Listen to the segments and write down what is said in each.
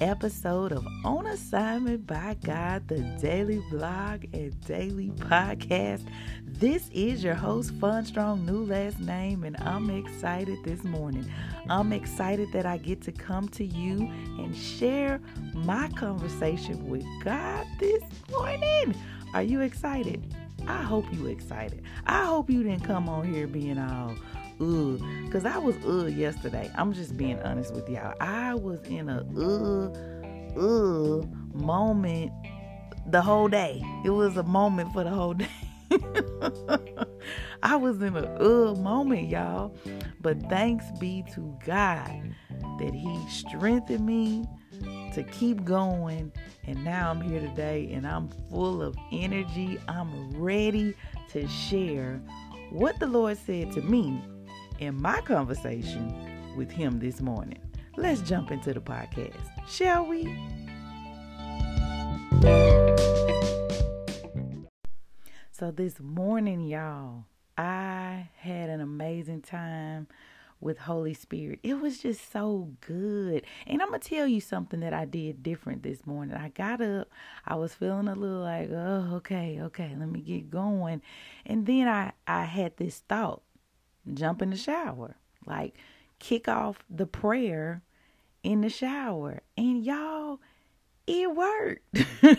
episode of On Assignment by God, the daily blog and daily podcast. This is your host, Fon Strong, new last name, and I'm excited this morning. I'm excited that I get to come to you and share my conversation with God this morning. Are you excited? I hope you excited. I hope you didn't come on here being all ugh. Cause I was ugh yesterday. I'm just being honest with y'all. I was in a ugh, ugh moment the whole day. It was a moment for the whole day. I was in a ugh moment, y'all. But thanks be to God that He strengthened me to keep going. And now I'm here today and I'm full of energy. I'm ready to share what the Lord said to me in my conversation with him this morning. Let's jump into the podcast, shall we? So, this morning, y'all, I had an amazing time with Holy Spirit. It was just so good. And I'm going to tell you something that I did different this morning. I got up, I was feeling a little like, oh, okay, okay, let me get going. And then I, I had this thought jump in the shower. Like kick off the prayer in the shower. And y'all, it worked.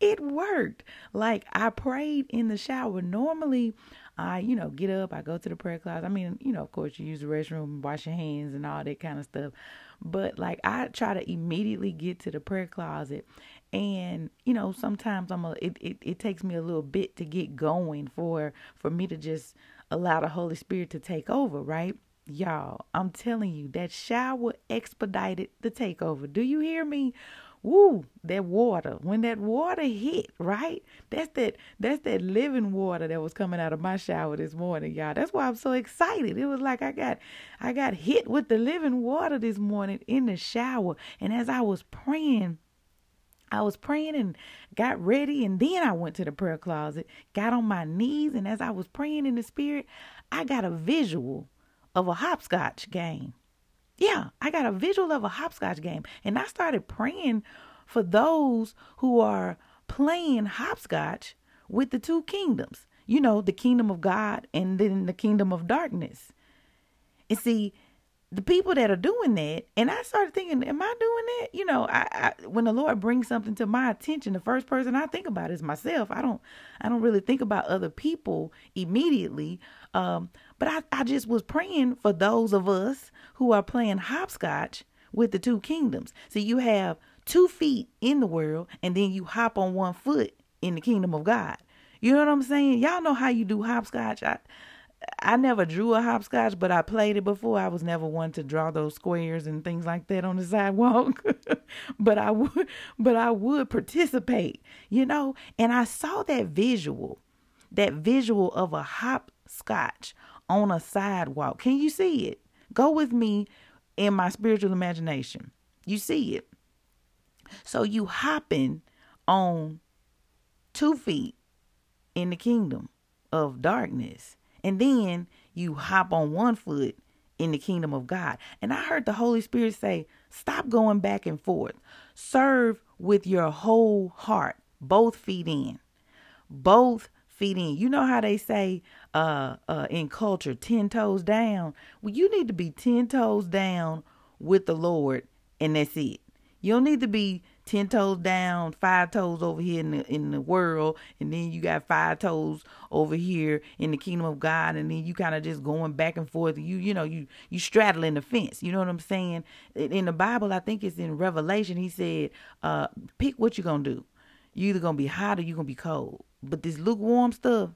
it worked. Like I prayed in the shower. Normally, I, you know, get up, I go to the prayer closet. I mean, you know, of course, you use the restroom, wash your hands, and all that kind of stuff. But like, I try to immediately get to the prayer closet, and you know, sometimes I'm a. It, it, it takes me a little bit to get going for for me to just allow the Holy Spirit to take over, right? Y'all, I'm telling you, that shower expedited the takeover. Do you hear me? Woo, that water. When that water hit, right? That's that that's that living water that was coming out of my shower this morning, y'all. That's why I'm so excited. It was like I got I got hit with the living water this morning in the shower. And as I was praying, I was praying and got ready, and then I went to the prayer closet, got on my knees, and as I was praying in the spirit, I got a visual of a hopscotch game. Yeah, I got a visual of a hopscotch game, and I started praying for those who are playing hopscotch with the two kingdoms. You know, the kingdom of God and then the kingdom of darkness. And see, the people that are doing that, and I started thinking, am I doing that? You know, I, I, when the Lord brings something to my attention, the first person I think about is myself. I don't I don't really think about other people immediately. Um, but I, I just was praying for those of us who are playing hopscotch with the two kingdoms. So you have two feet in the world, and then you hop on one foot in the kingdom of God. You know what I'm saying? Y'all know how you do hopscotch. I I never drew a hopscotch, but I played it before. I was never one to draw those squares and things like that on the sidewalk. but I would but I would participate, you know? And I saw that visual, that visual of a hopscotch on a sidewalk. Can you see it? Go with me in my spiritual imagination. You see it. So you hopping on two feet in the kingdom of darkness and then you hop on one foot in the kingdom of God. And I heard the Holy Spirit say, stop going back and forth. Serve with your whole heart, both feet in. Both feet in. You know how they say uh, uh, in culture, 10 toes down? Well, you need to be 10 toes down with the Lord, and that's it. You don't need to be ten toes down, five toes over here in the in the world, and then you got five toes over here in the kingdom of God, and then you kind of just going back and forth. You you know you you straddling the fence. You know what I'm saying? In the Bible, I think it's in Revelation. He said, uh, "Pick what you're gonna do. You either gonna be hot or you gonna be cold. But this lukewarm stuff,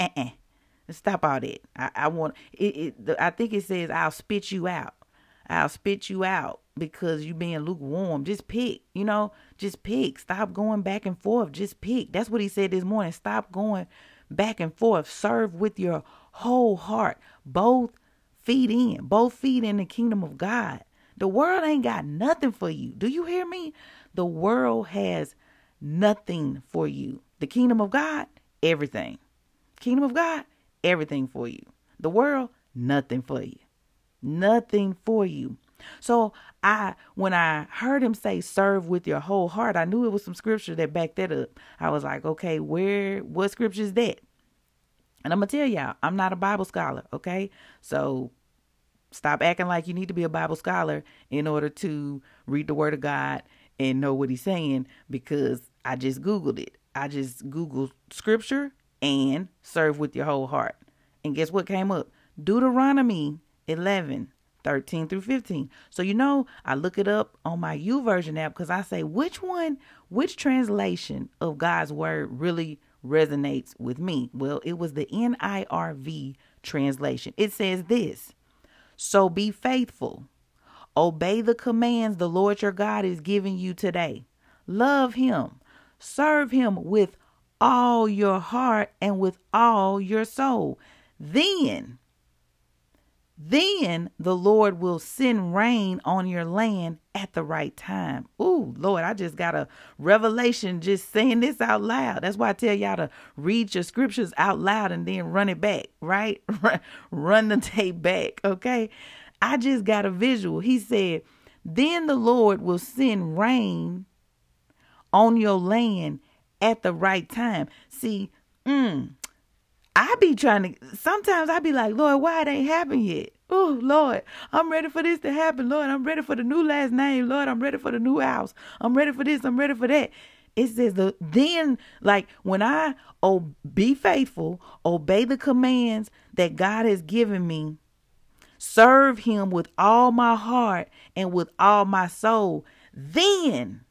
uh uh-uh. uh Stop all that. I, I want it, it. I think it says I'll spit you out. I'll spit you out because you being lukewarm. Just pick, you know, just pick. Stop going back and forth. Just pick. That's what he said this morning. Stop going back and forth. Serve with your whole heart. Both feet in, both feet in the kingdom of God. The world ain't got nothing for you. Do you hear me? The world has nothing for you. The kingdom of God, everything. Kingdom of God, everything for you. The world, nothing for you. Nothing for you. So I when I heard him say serve with your whole heart, I knew it was some scripture that backed that up. I was like, okay, where what scripture is that? And I'm gonna tell y'all, I'm not a Bible scholar, okay? So stop acting like you need to be a Bible scholar in order to read the word of God and know what he's saying because I just Googled it. I just Googled scripture and serve with your whole heart. And guess what came up? Deuteronomy 11, 13 through 15. So, you know, I look it up on my YouVersion app because I say, which one, which translation of God's word really resonates with me? Well, it was the NIRV translation. It says this So be faithful, obey the commands the Lord your God is giving you today, love Him, serve Him with all your heart and with all your soul. Then then the Lord will send rain on your land at the right time. Ooh, Lord, I just got a revelation just saying this out loud. That's why I tell y'all to read your scriptures out loud and then run it back, right? run the tape back, okay? I just got a visual. He said, Then the Lord will send rain on your land at the right time. See, mm, I be trying to, sometimes I be like, Lord, why it ain't happened yet? Oh, Lord, I'm ready for this to happen. Lord, I'm ready for the new last name. Lord, I'm ready for the new house. I'm ready for this. I'm ready for that. It says the then like when I oh be faithful, obey the commands that God has given me, serve him with all my heart and with all my soul, then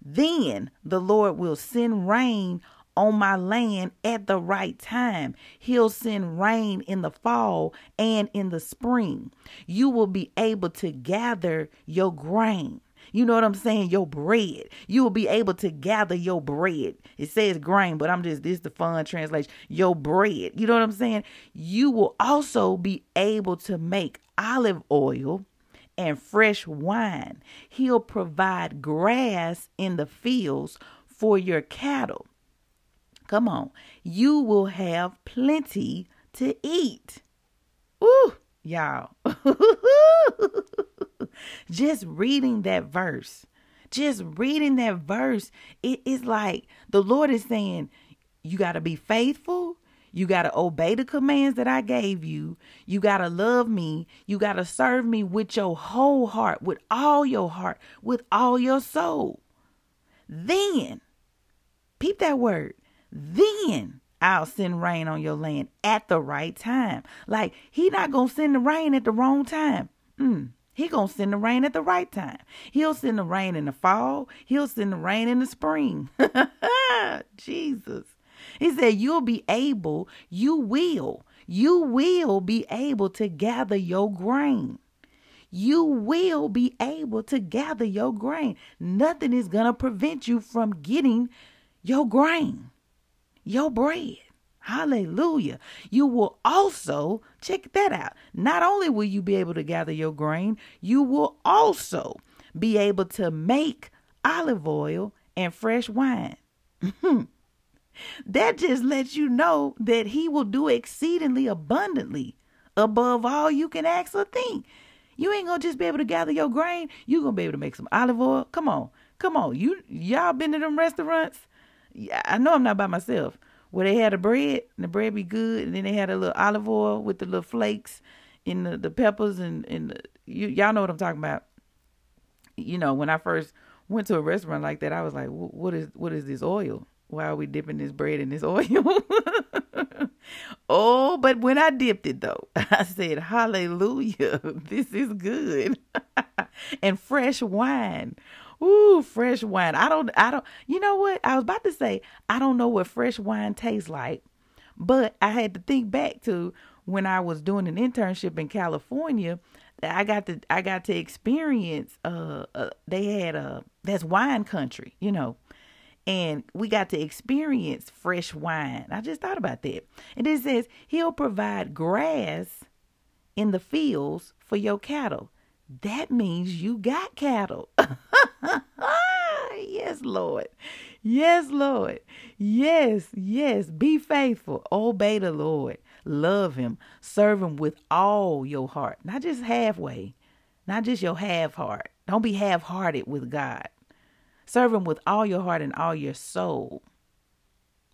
then the Lord will send rain on my land at the right time. He'll send rain in the fall and in the spring. You will be able to gather your grain. You know what I'm saying? Your bread. You will be able to gather your bread. It says grain, but I'm just, this is the fun translation. Your bread. You know what I'm saying? You will also be able to make olive oil and fresh wine. He'll provide grass in the fields for your cattle. Come on. You will have plenty to eat. Ooh, y'all. just reading that verse, just reading that verse, it is like the Lord is saying, you got to be faithful. You got to obey the commands that I gave you. You got to love me. You got to serve me with your whole heart, with all your heart, with all your soul. Then, peep that word, then I'll send rain on your land at the right time. Like he not gonna send the rain at the wrong time. Mm. He gonna send the rain at the right time. He'll send the rain in the fall. He'll send the rain in the spring. Jesus. He said, You'll be able, you will, you will be able to gather your grain. You will be able to gather your grain. Nothing is to prevent you from getting your grain your bread. Hallelujah. You will also, check that out. Not only will you be able to gather your grain, you will also be able to make olive oil and fresh wine. that just lets you know that He will do exceedingly abundantly above all you can ask or think. You ain't gonna just be able to gather your grain. You gonna be able to make some olive oil. Come on, come on. You y'all been to them restaurants? I know I'm not by myself. Where they had the bread, and the bread be good, and then they had a little olive oil with the little flakes and the, the peppers and and the, you y'all know what I'm talking about. You know, when I first went to a restaurant like that, I was like, "What is what is this oil? Why are we dipping this bread in this oil?" oh, but when I dipped it though, I said, "Hallelujah! This is good." and fresh wine. Ooh, fresh wine. I don't, I don't, you know what? I was about to say, I don't know what fresh wine tastes like, but I had to think back to when I was doing an internship in California, I got to I got to experience uh, uh they had a that's wine country, you know. And we got to experience fresh wine. I just thought about that. And it says he'll provide grass in the fields for your cattle. That means you got cattle. yes, Lord. Yes, Lord. Yes, yes. Be faithful. Obey the Lord. Love him. Serve him with all your heart, not just halfway, not just your half heart. Don't be half hearted with God. Serve him with all your heart and all your soul.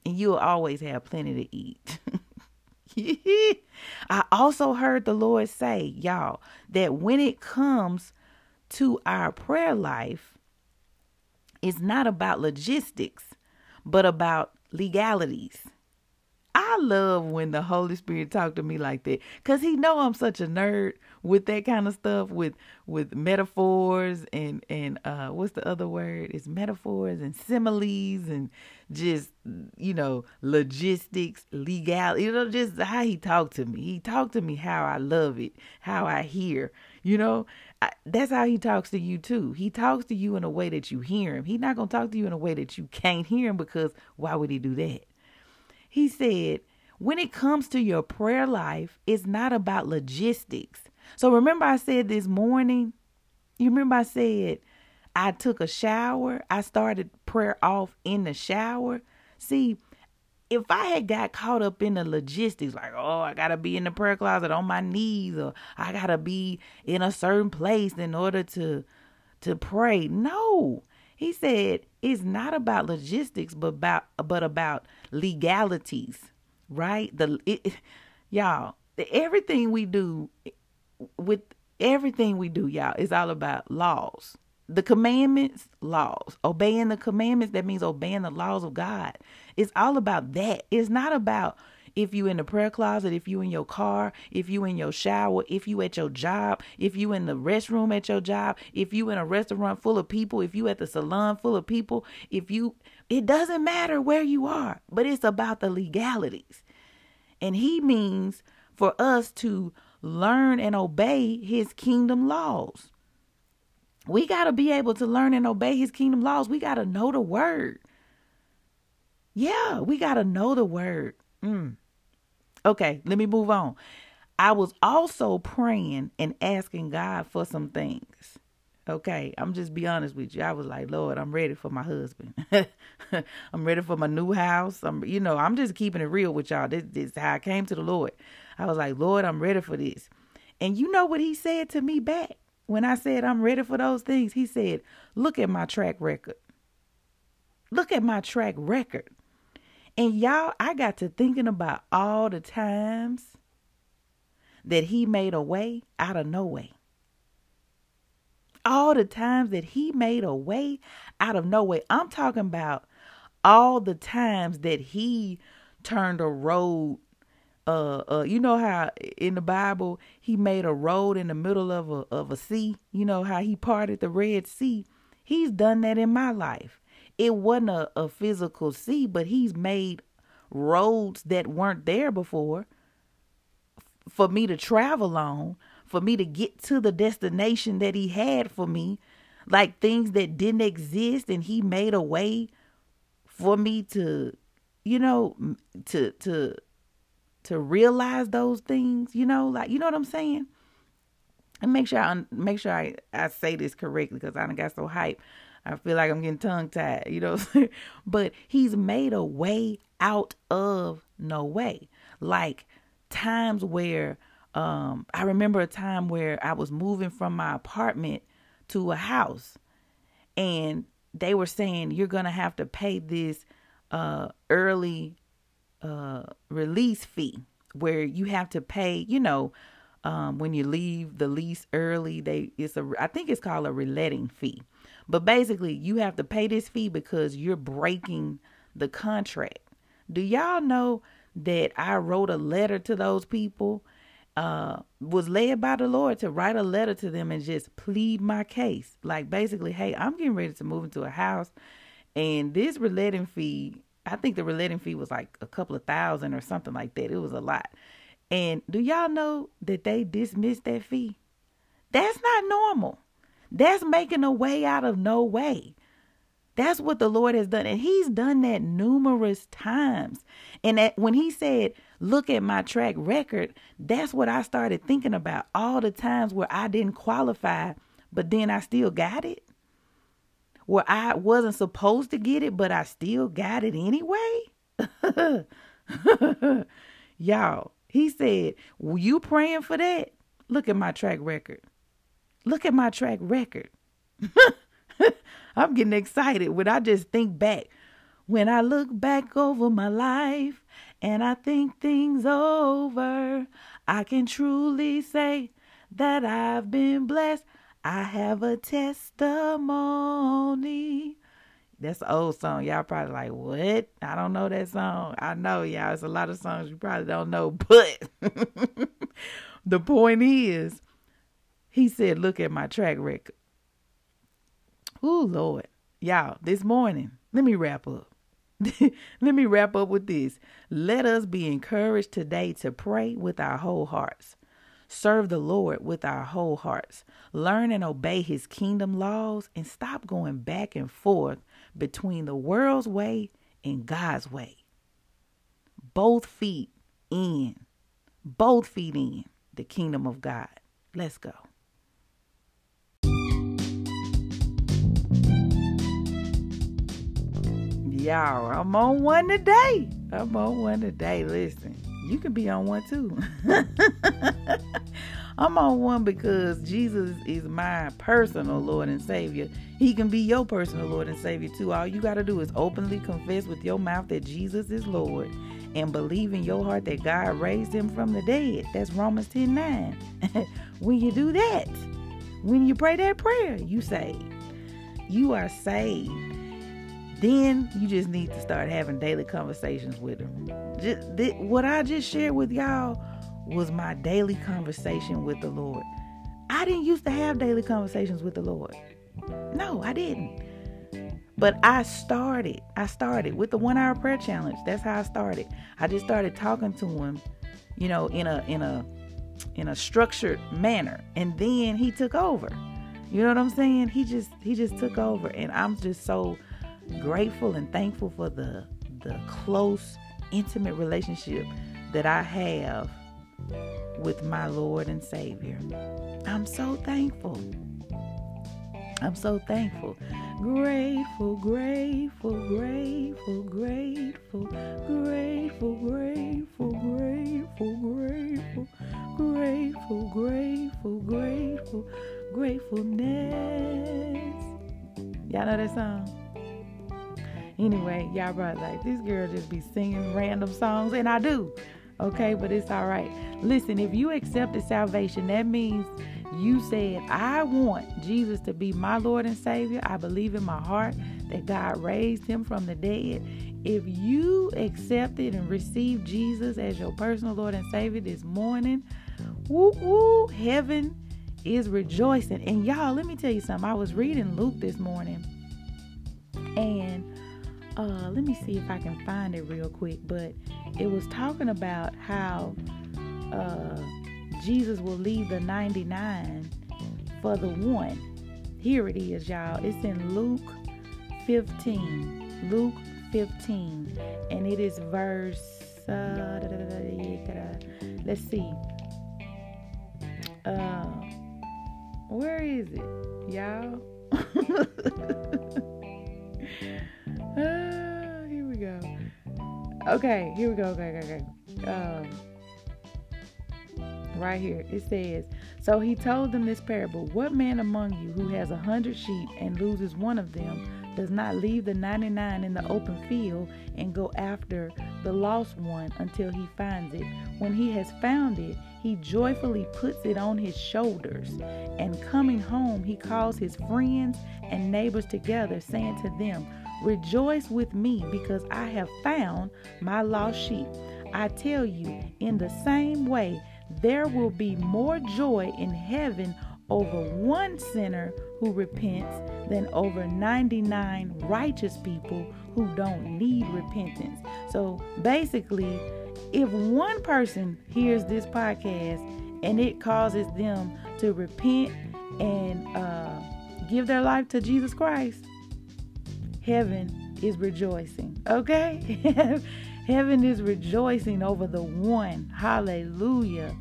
And you'll always have plenty to eat. I also heard the Lord say, y'all, that when it comes to our prayer life, it's not about logistics, but about legalities. I love when the Holy Spirit talk to me like that cuz he know I'm such a nerd with that kind of stuff with with metaphors and and uh what's the other word? It's metaphors and similes and just you know logistics, legal, you know just how he talked to me. He talked to me how I love it, how I hear, you know? I, that's how he talks to you too. He talks to you in a way that you hear him. He's not going to talk to you in a way that you can't hear him because why would he do that? He said, when it comes to your prayer life, it's not about logistics. So remember, I said this morning, you remember I said, I took a shower. I started prayer off in the shower. See, if I had got caught up in the logistics, like, oh, I gotta be in the prayer closet on my knees, or I gotta be in a certain place in order to to pray. No. He said it's not about logistics, but about but about legalities, right? The it, y'all, everything we do with everything we do, y'all, is all about laws. The commandments, laws. Obeying the commandments, that means obeying the laws of God. It's all about that. It's not about if you in the prayer closet, if you in your car, if you in your shower, if you at your job, if you in the restroom at your job, if you in a restaurant full of people, if you at the salon full of people, if you it doesn't matter where you are, but it's about the legalities. And he means for us to learn and obey his kingdom laws. We got to be able to learn and obey his kingdom laws. We got to know the word. Yeah, we got to know the word. Mm. Okay, let me move on. I was also praying and asking God for some things. Okay, I'm just be honest with you. I was like, Lord, I'm ready for my husband. I'm ready for my new house. I'm, you know, I'm just keeping it real with y'all. This, this is how I came to the Lord. I was like, Lord, I'm ready for this. And you know what he said to me back when I said I'm ready for those things? He said, Look at my track record. Look at my track record. And y'all, I got to thinking about all the times that he made a way out of no way. All the times that he made a way out of no way. I'm talking about all the times that he turned a road uh uh you know how in the bible he made a road in the middle of a of a sea you know how he parted the red sea he's done that in my life it wasn't a, a physical sea, but he's made roads that weren't there before for me to travel on, for me to get to the destination that he had for me, like things that didn't exist and he made a way for me to you know to to to realize those things, you know, like you know what I'm saying? And make sure I make sure I, I say this correctly because I don't got so hype. I feel like I'm getting tongue tied, you know. but he's made a way out of no way. Like times where um I remember a time where I was moving from my apartment to a house and they were saying you're going to have to pay this uh early uh release fee where you have to pay, you know, um when you leave the lease early, they it's a I think it's called a reletting fee. But basically, you have to pay this fee because you're breaking the contract. Do y'all know that I wrote a letter to those people? Uh, was led by the Lord to write a letter to them and just plead my case. Like basically, hey, I'm getting ready to move into a house, and this reletting fee. I think the reletting fee was like a couple of thousand or something like that. It was a lot. And do y'all know that they dismissed that fee? That's not normal. That's making a way out of no way. That's what the Lord has done. And He's done that numerous times. And that when He said, Look at my track record, that's what I started thinking about. All the times where I didn't qualify, but then I still got it. Where I wasn't supposed to get it, but I still got it anyway. Y'all, He said, "Were You praying for that? Look at my track record. Look at my track record. I'm getting excited when I just think back. When I look back over my life and I think things over, I can truly say that I've been blessed. I have a testimony. That's an old song. Y'all probably like, what? I don't know that song. I know, y'all. It's a lot of songs you probably don't know. But the point is, he said, look at my track record. Oh, Lord. Y'all, this morning, let me wrap up. let me wrap up with this. Let us be encouraged today to pray with our whole hearts. Serve the Lord with our whole hearts. Learn and obey his kingdom laws and stop going back and forth between the world's way and God's way. Both feet in. Both feet in the kingdom of God. Let's go. Y'all. I'm on one today. I'm on one today. Listen, you can be on one too. I'm on one because Jesus is my personal Lord and Savior. He can be your personal Lord and Savior too. All you got to do is openly confess with your mouth that Jesus is Lord and believe in your heart that God raised him from the dead. That's Romans 10 9. when you do that, when you pray that prayer, you say, You are saved then you just need to start having daily conversations with him. Just, th- what I just shared with y'all was my daily conversation with the Lord. I didn't used to have daily conversations with the Lord. No, I didn't. But I started. I started with the one hour prayer challenge. That's how I started. I just started talking to him, you know, in a in a in a structured manner. And then he took over. You know what I'm saying? He just he just took over and I'm just so grateful and thankful for the the close, intimate relationship that I have with my Lord and Savior. I'm so thankful. I'm so thankful. Grateful, grateful, grateful, grateful, grateful, grateful, grateful, grateful, grateful, grateful, grateful, gratefulness. Y'all know that song? Anyway, y'all probably like, this girl just be singing random songs, and I do. Okay, but it's all right. Listen, if you accepted salvation, that means you said, I want Jesus to be my Lord and Savior. I believe in my heart that God raised him from the dead. If you accepted and received Jesus as your personal Lord and Savior this morning, woo woo, heaven is rejoicing. And y'all, let me tell you something. I was reading Luke this morning, and uh, let me see if I can find it real quick, but it was talking about how uh, Jesus will leave the 99 for the one. Here it is, y'all. It's in Luke 15. Luke 15. And it is verse. Uh, let's see. Uh, where is it, y'all? Ah, here we go. Okay, here we go. Okay, okay, okay. Um, right here it says, So he told them this parable What man among you who has a hundred sheep and loses one of them does not leave the 99 in the open field and go after the lost one until he finds it? When he has found it, he joyfully puts it on his shoulders. And coming home, he calls his friends and neighbors together, saying to them, Rejoice with me because I have found my lost sheep. I tell you, in the same way, there will be more joy in heaven over one sinner who repents than over 99 righteous people who don't need repentance. So basically, if one person hears this podcast and it causes them to repent and uh, give their life to Jesus Christ, heaven is rejoicing. Okay? heaven is rejoicing over the one. Hallelujah.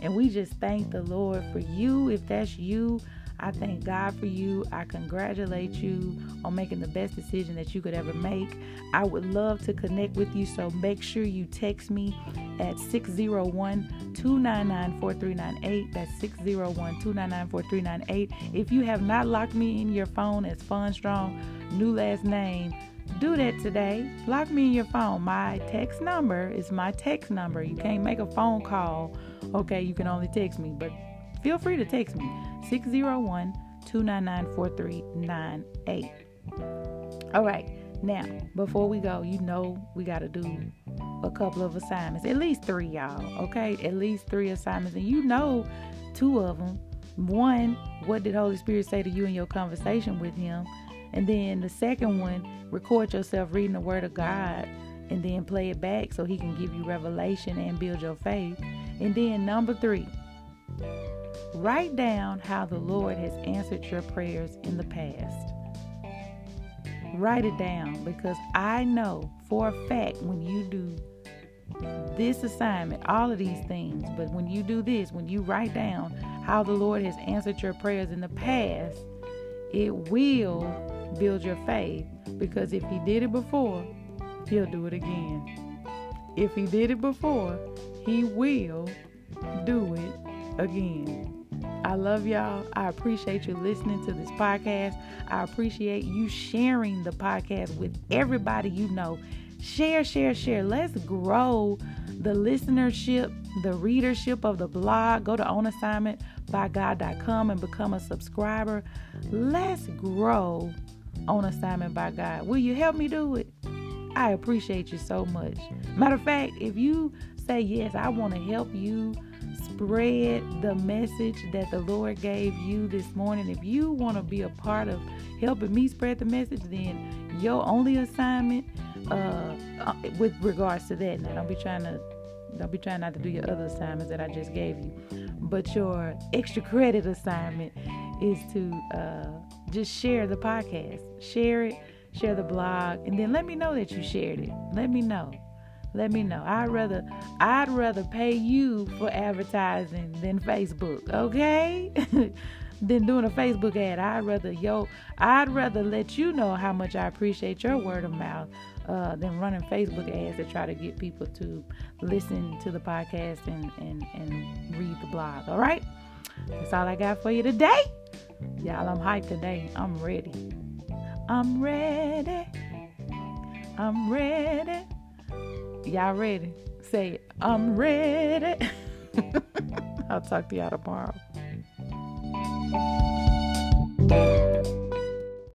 And we just thank the Lord for you. If that's you, I thank God for you. I congratulate you on making the best decision that you could ever make. I would love to connect with you, so make sure you text me at 601 299 4398. That's 601 299 4398. If you have not locked me in your phone as Fon Strong, new last name, do that today. Lock me in your phone. My text number is my text number. You can't make a phone call. Okay, you can only text me, but feel free to text me 601 299 4398. All right, now before we go, you know we got to do a couple of assignments, at least three, y'all. Okay, at least three assignments, and you know two of them. One, what did Holy Spirit say to you in your conversation with Him? And then the second one, record yourself reading the Word of God and then play it back so He can give you revelation and build your faith. And then number three, write down how the Lord has answered your prayers in the past. Write it down because I know for a fact when you do this assignment, all of these things, but when you do this, when you write down how the Lord has answered your prayers in the past, it will build your faith because if he did it before, he'll do it again. If he did it before, he will do it again. I love y'all. I appreciate you listening to this podcast. I appreciate you sharing the podcast with everybody you know. Share, share, share. Let's grow the listenership, the readership of the blog. Go to onassignmentbygod.com and become a subscriber. Let's grow on assignment by God. Will you help me do it? I appreciate you so much. Matter of fact, if you say yes, I want to help you spread the message that the Lord gave you this morning. If you want to be a part of helping me spread the message, then your only assignment uh, uh, with regards to that. Now, don't be trying to don't be trying not to do your other assignments that I just gave you, but your extra credit assignment is to uh, just share the podcast. Share it, share the blog, and then let me know that you shared it. Let me know. Let me know. I'd rather I'd rather pay you for advertising than Facebook, okay? than doing a Facebook ad. I'd rather yo I'd rather let you know how much I appreciate your word of mouth uh, than running Facebook ads to try to get people to listen to the podcast and, and, and read the blog. All right? That's all I got for you today. Y'all, I'm hyped today. I'm ready. I'm ready. I'm ready. Y'all ready? Say, I'm ready. I'll talk to y'all tomorrow.